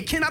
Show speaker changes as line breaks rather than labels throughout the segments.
Hey, can I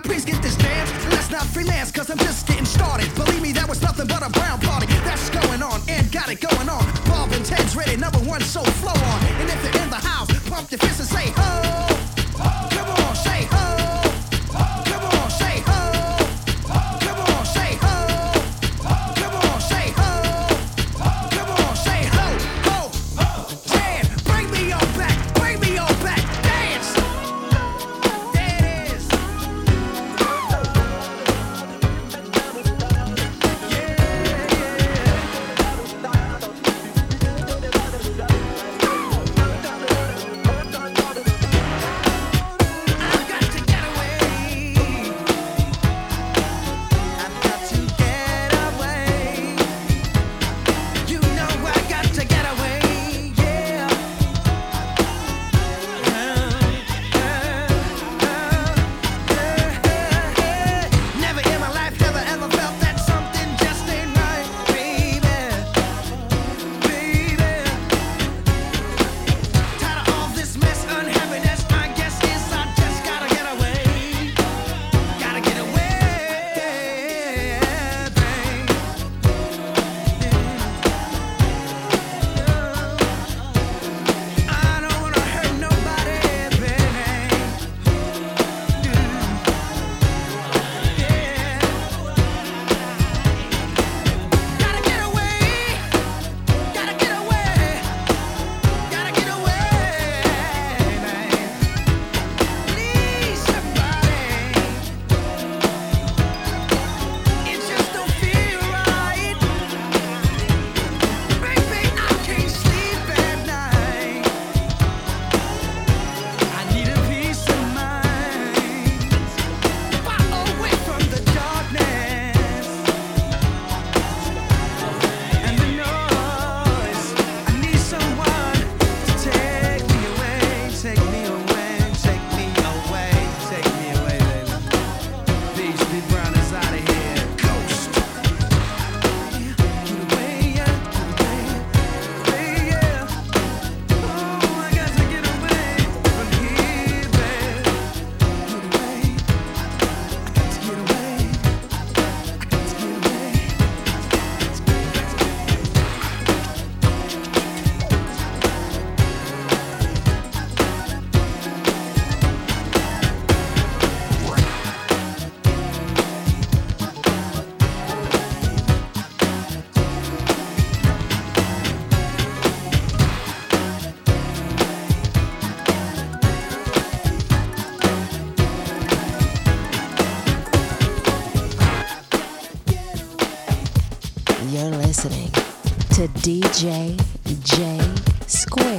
to
DJ J Square.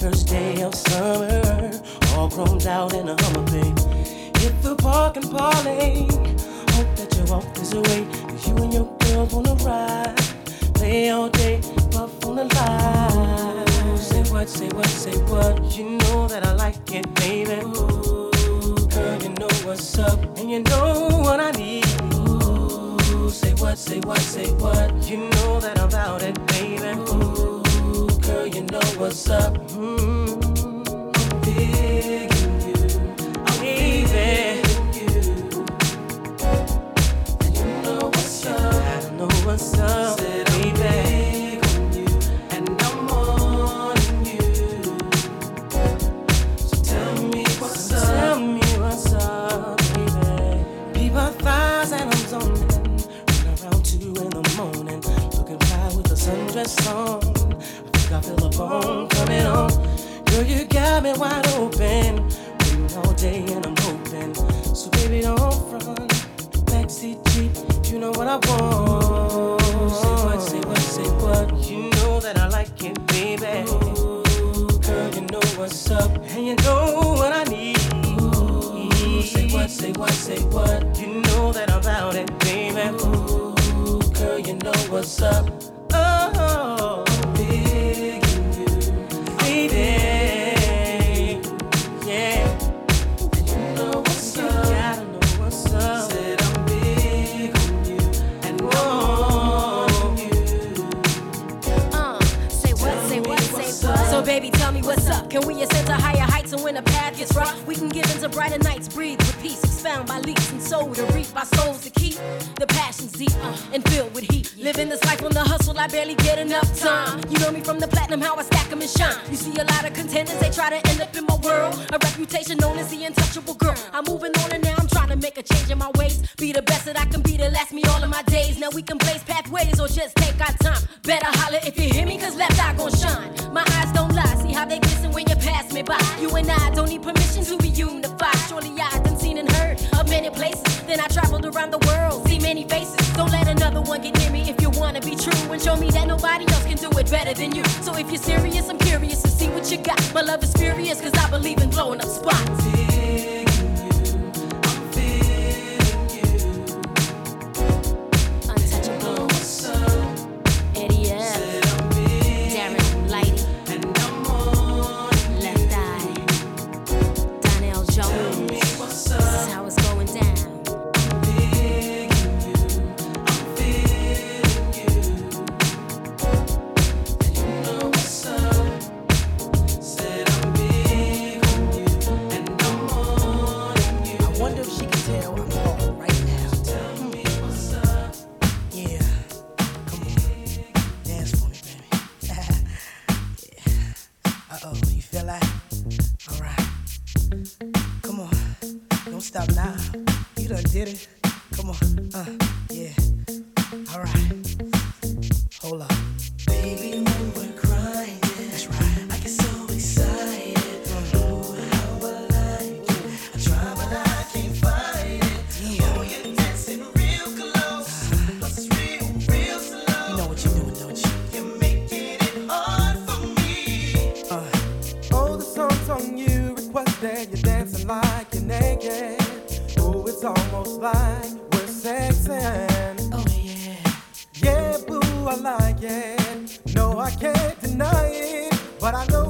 First day of summer, all grown out in a Hummer bay. Hit the park and parlay. Hope that you walk this way, 'cause you and your girls wanna ride. Play all day, puff on the line. Say what, say what, say what? You know that I like it, baby. Ooh, girl, you know what's up, and you know what I need. Ooh, say what, say what, say what? You know that I'm about it, baby. Ooh, girl, you know what's up. Mm, I'm digging you, I'm. And you know what's up. I know what's up. I'm big you, and I'm you. So tell me what's up. Tell me what's up, baby. And I'm zoning. Run around two in the morning. Looking fly with the sundress on. Got me wide open. Waiting all day and I'm hoping. So baby, don't front. Backseat Jeep, you know what I want. Say what, say what, say what. You know that I like it, baby. Ooh, girl, you know what's up, and you know what I need. Ooh, say what, say what, say what. You know that I'm about it, baby. Ooh, girl, you know what's up.
The path gets rough, we can give into brighter nights, breathe with peace, expound by leaps and soul to reap our souls to keep the passions deep uh, and filled with heat. Living this life on the hustle, I barely get enough time. You know me from the platinum, how I stack 'em and shine. You see a lot of contenders, they try to end up in my world. A reputation known as the untouchable girl. I'm moving on and now I'm trying to make a change in my ways. Be the best that I can be to last me all of my days. Now we can blaze pathways or just take our time. Better holler if you hear me, cause left eye gon' shine. My eyes don't lie, see how they glisten when you pass me by. You and I don't around the world, see many faces. Don't let another one get near me if you wanna be true and show me that nobody else can do it better than you. So if you're serious, I'm curious to see what you got. My love is furious, cause I believe in blowing up spots.
Did it.
Almost like we're sexing.
Oh, yeah.
Yeah, boo, I like it. No, I can't deny it. But I know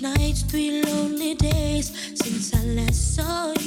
nights, three lonely days since I last saw you.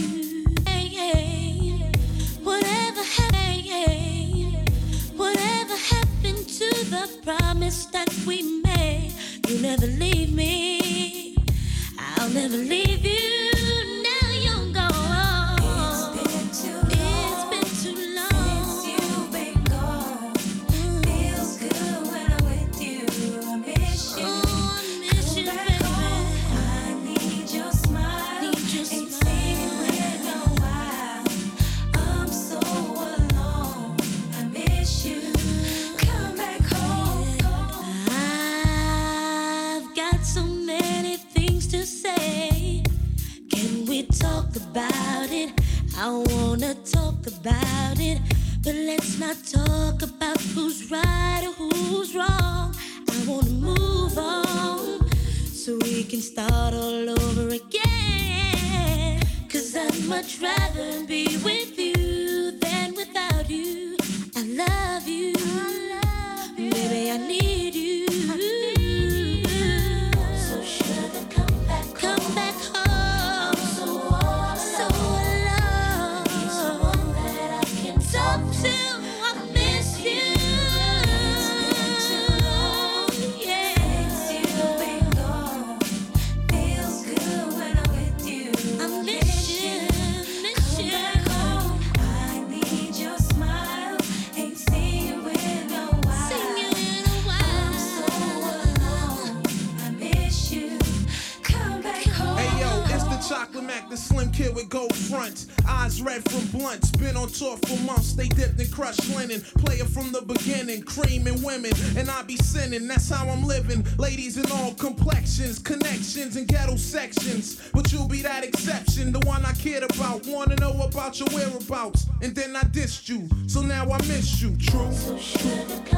sinning, that's how I'm living. Ladies in all complexions, connections, and ghetto sections. But you'll be that exception, the one I cared about. Wanna know about your whereabouts, and then I dissed you. So now I miss you, true.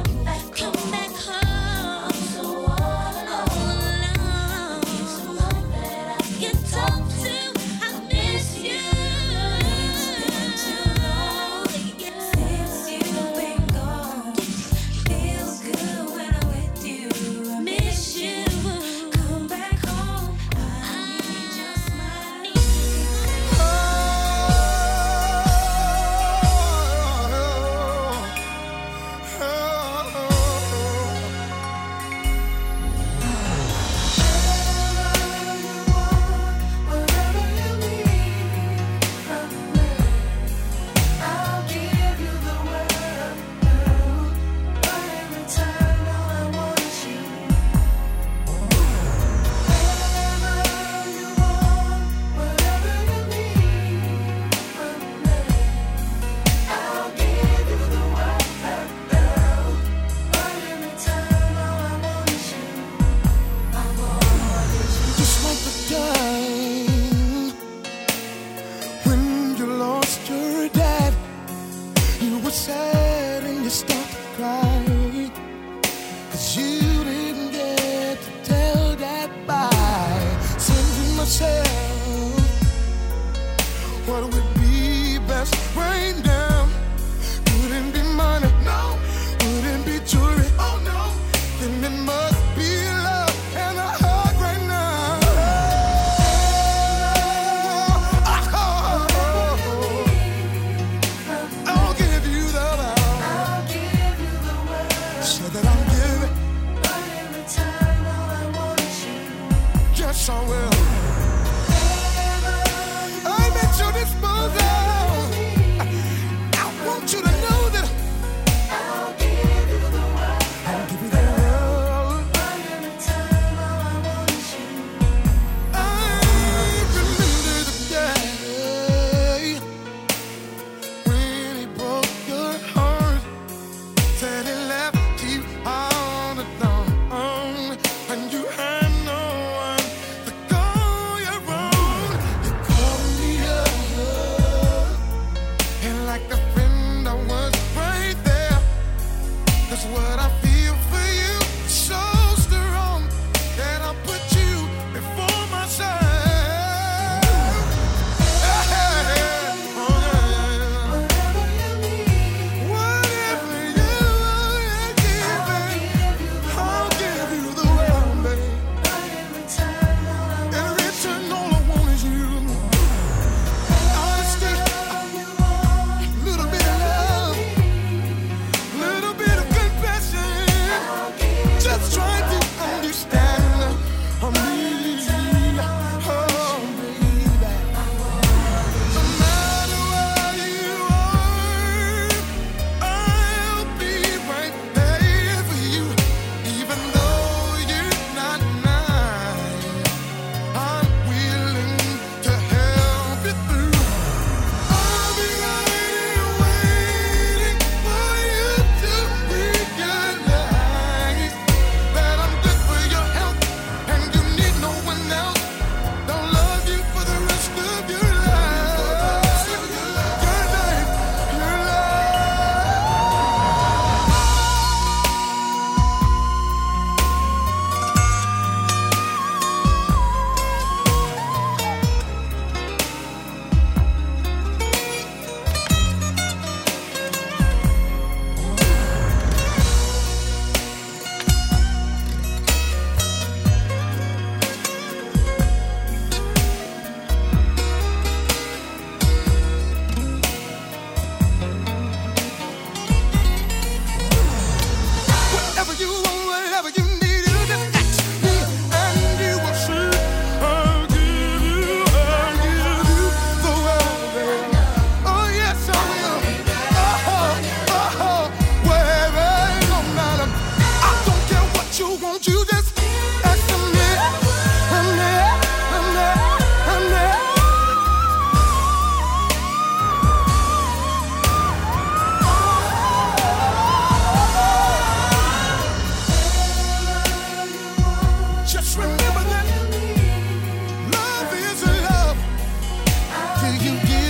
you
give.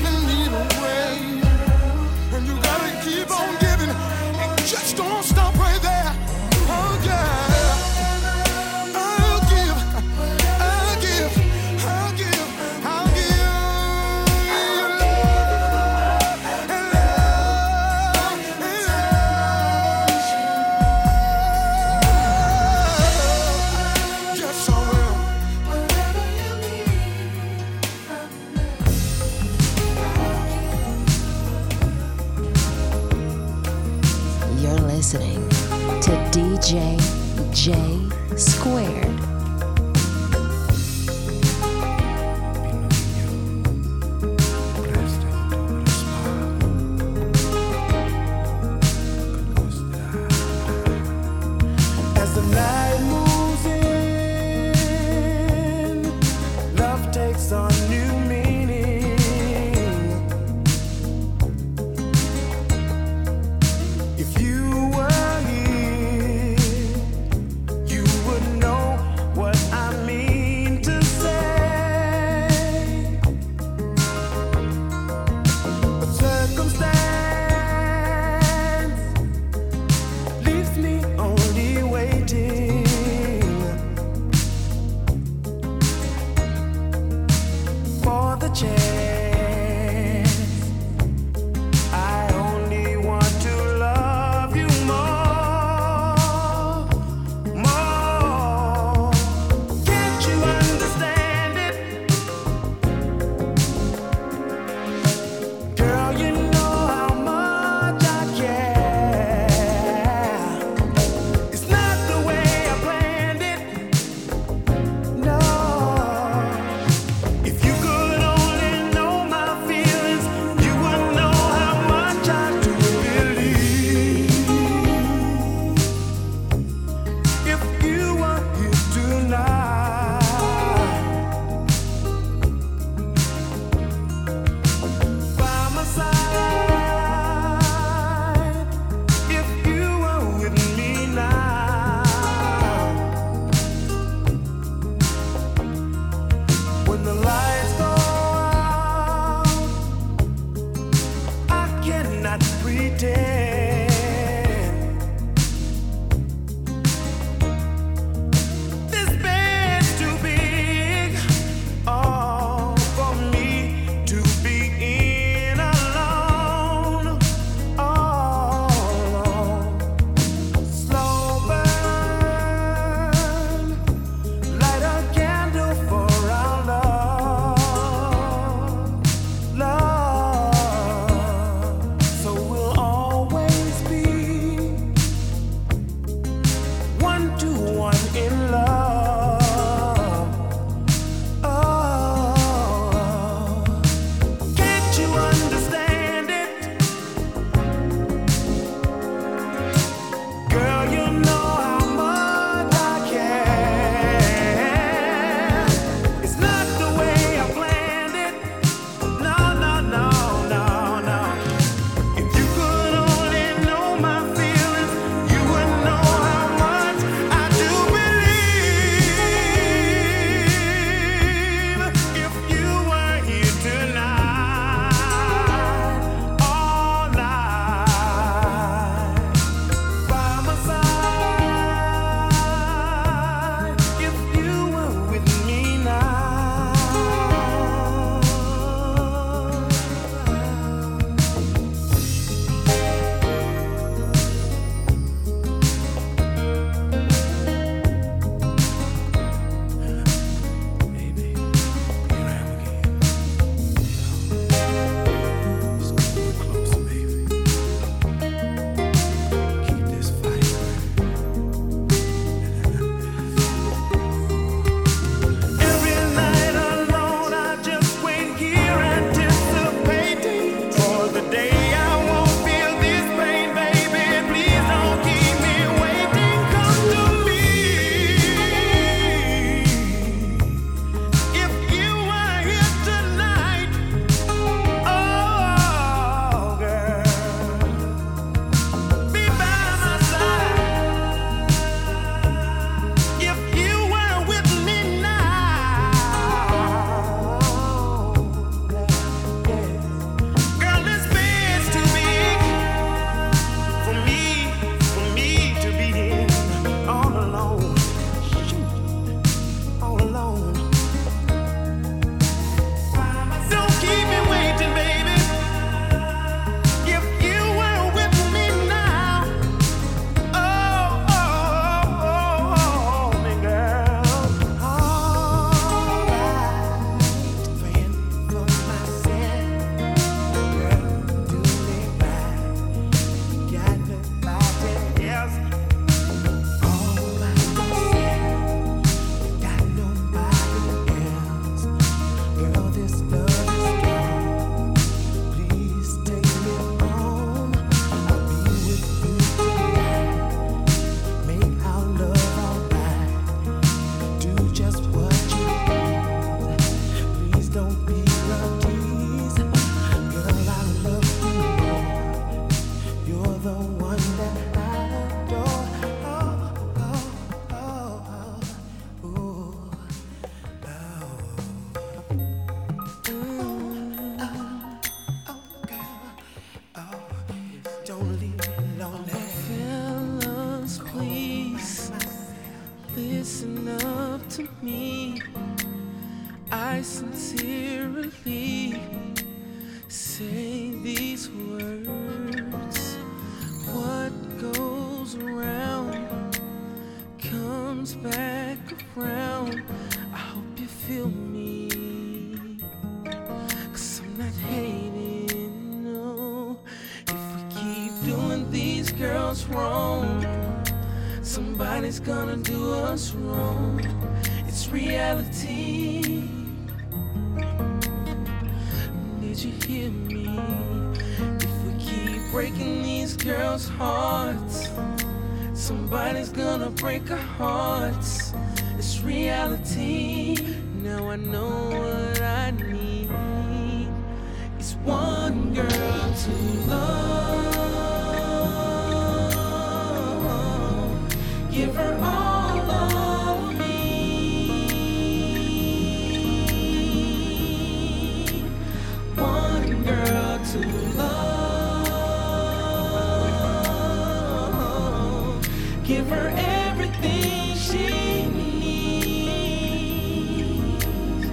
Give
her everything she needs.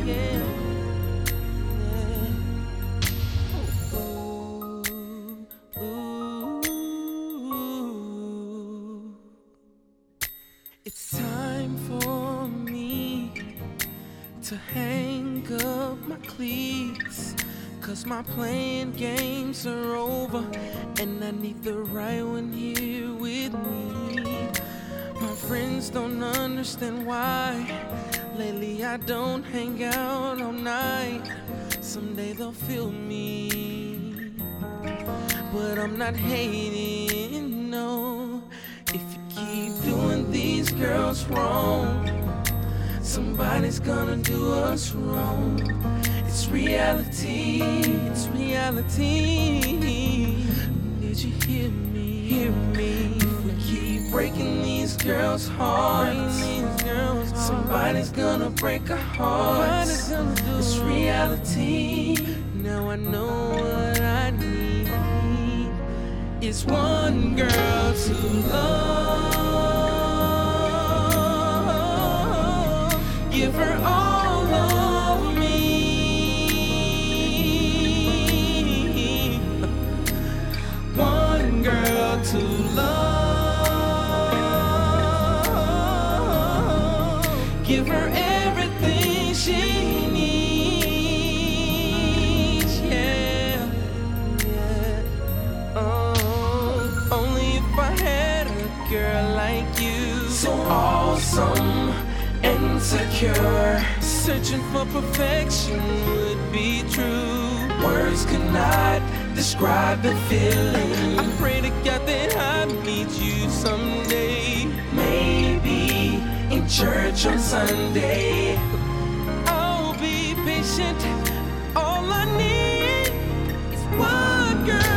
Yeah. Ooh. It's time for me to hang up my cleats. Cause my playing games are over. And I need the right one here Don't understand why. Lately I don't hang out all night. Someday they'll feel me. But I'm not hating, no. If you keep doing these girls wrong, somebody's gonna do us wrong. It's reality, it's reality. Did you hear me? Hear me. Breaking these girls' hearts, somebody's gonna break our hearts. It's reality. Now I know what I need. It's one girl to love. Give her all her everything she needs. Yeah. Yeah. Oh, only if I had a girl like you. So awesome and secure. Searching for perfection would be true. Words could not describe the feeling. I pray to God that I meet you someday. Maybe church on Sunday. I'll be patient. All I need is one girl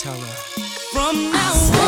tell her.
From now on.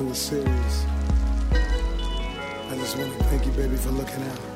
The
series. I
just want to thank you, baby, for looking out.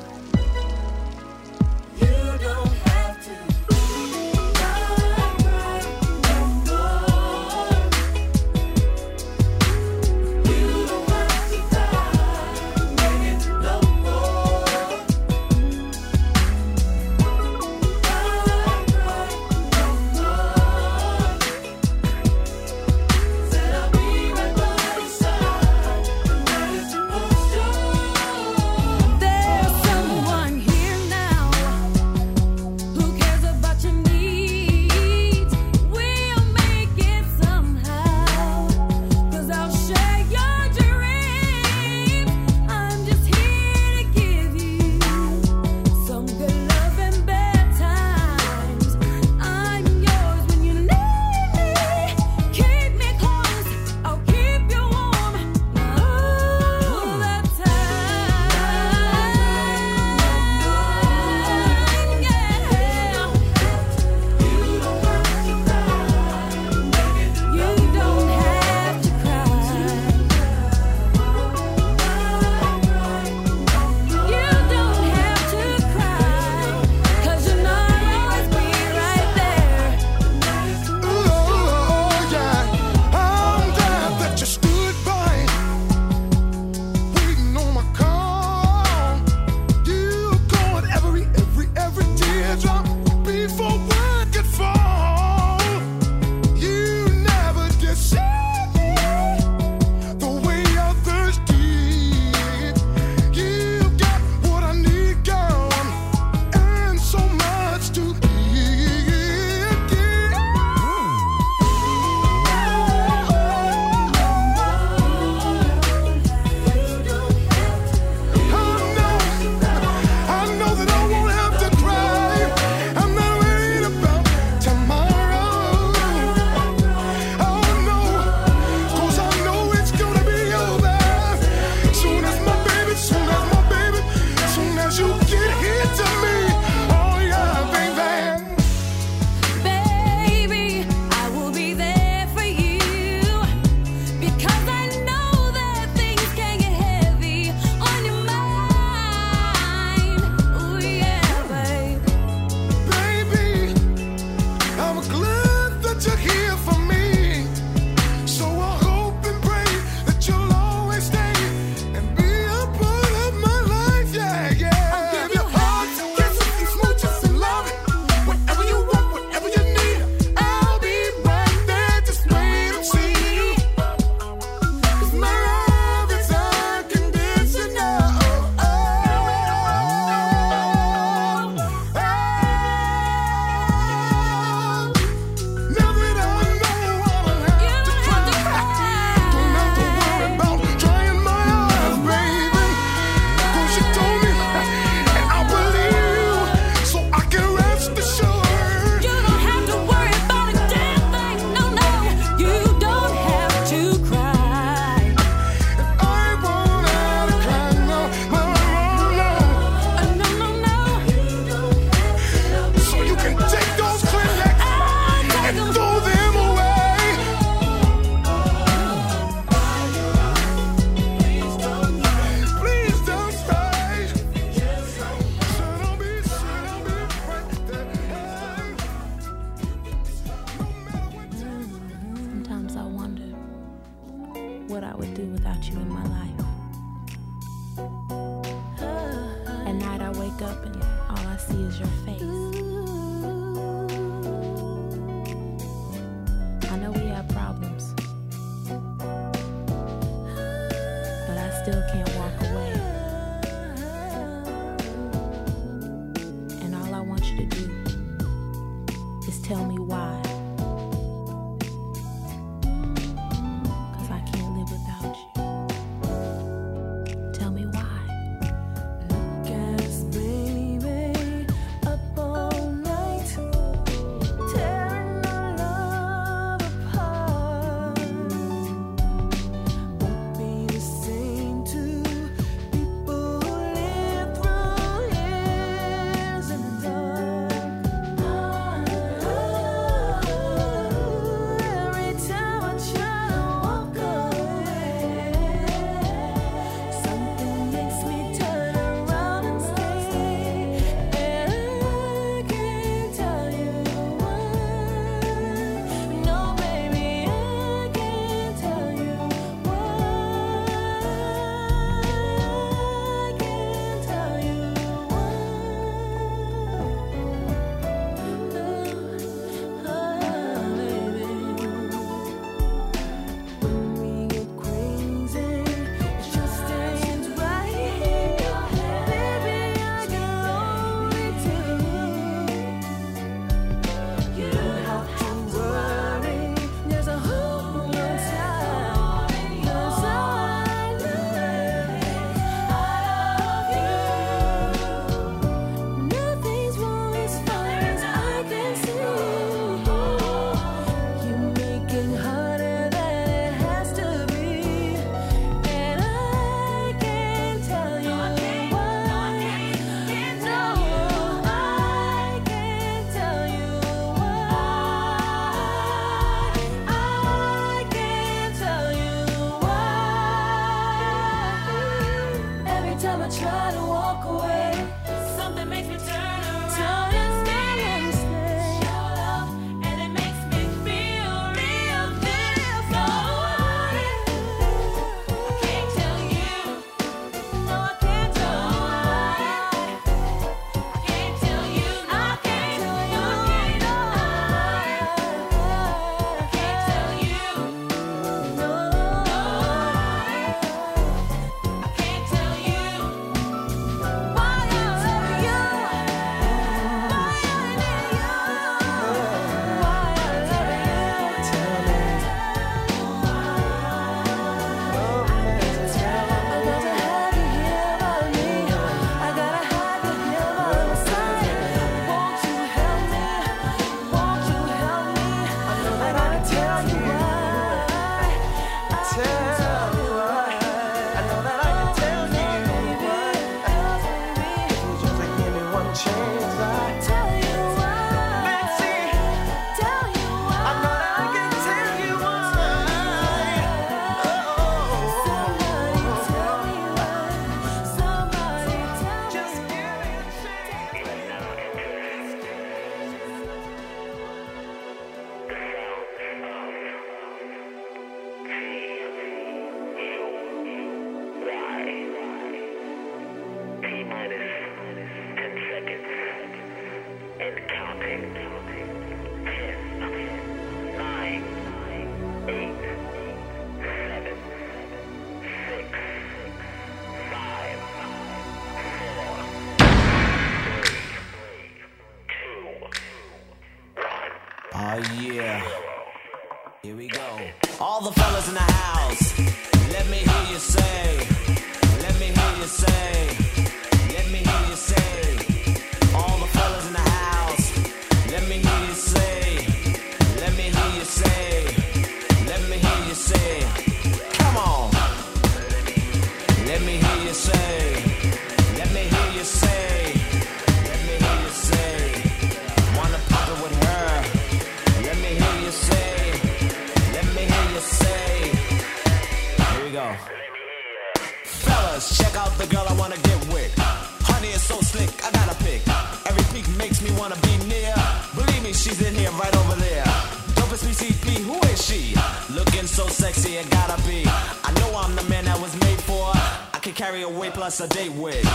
could carry a weight plus a date with.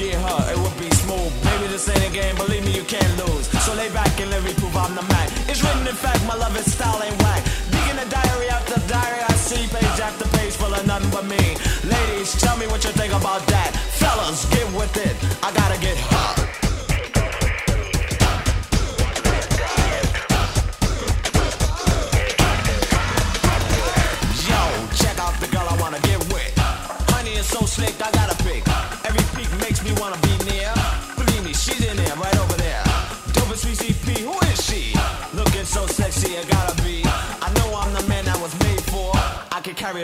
Yeah, huh, it would be smooth. Baby, this ain't a game, believe me, you can't lose. So lay back and let me prove I'm the man. It's written in fact, my love is style ain't whack. Digging a diary after diary, I see page after page full of nothing but me. Ladies, tell me what you think about that. Fellas, get with it. I gotta get hot.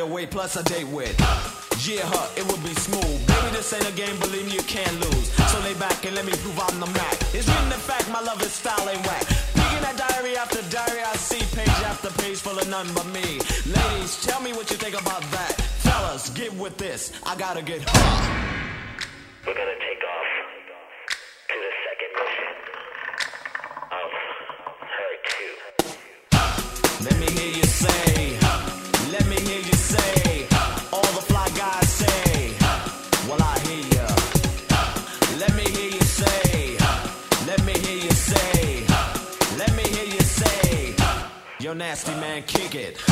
away, plus a date with. Yeah, huh, it would be smooth. Baby, this ain't a game, believe me, you can't lose. So lay back and let me prove I'm the Mac. It's written the fact my love is style ain't whack. Picking that diary after diary, I see page after page full of none but me. Ladies, tell me what you think about that. Fellas, get with this. I gotta get hot.
We're gonna take off to the second mission of her two.
Let me nasty man, kick it.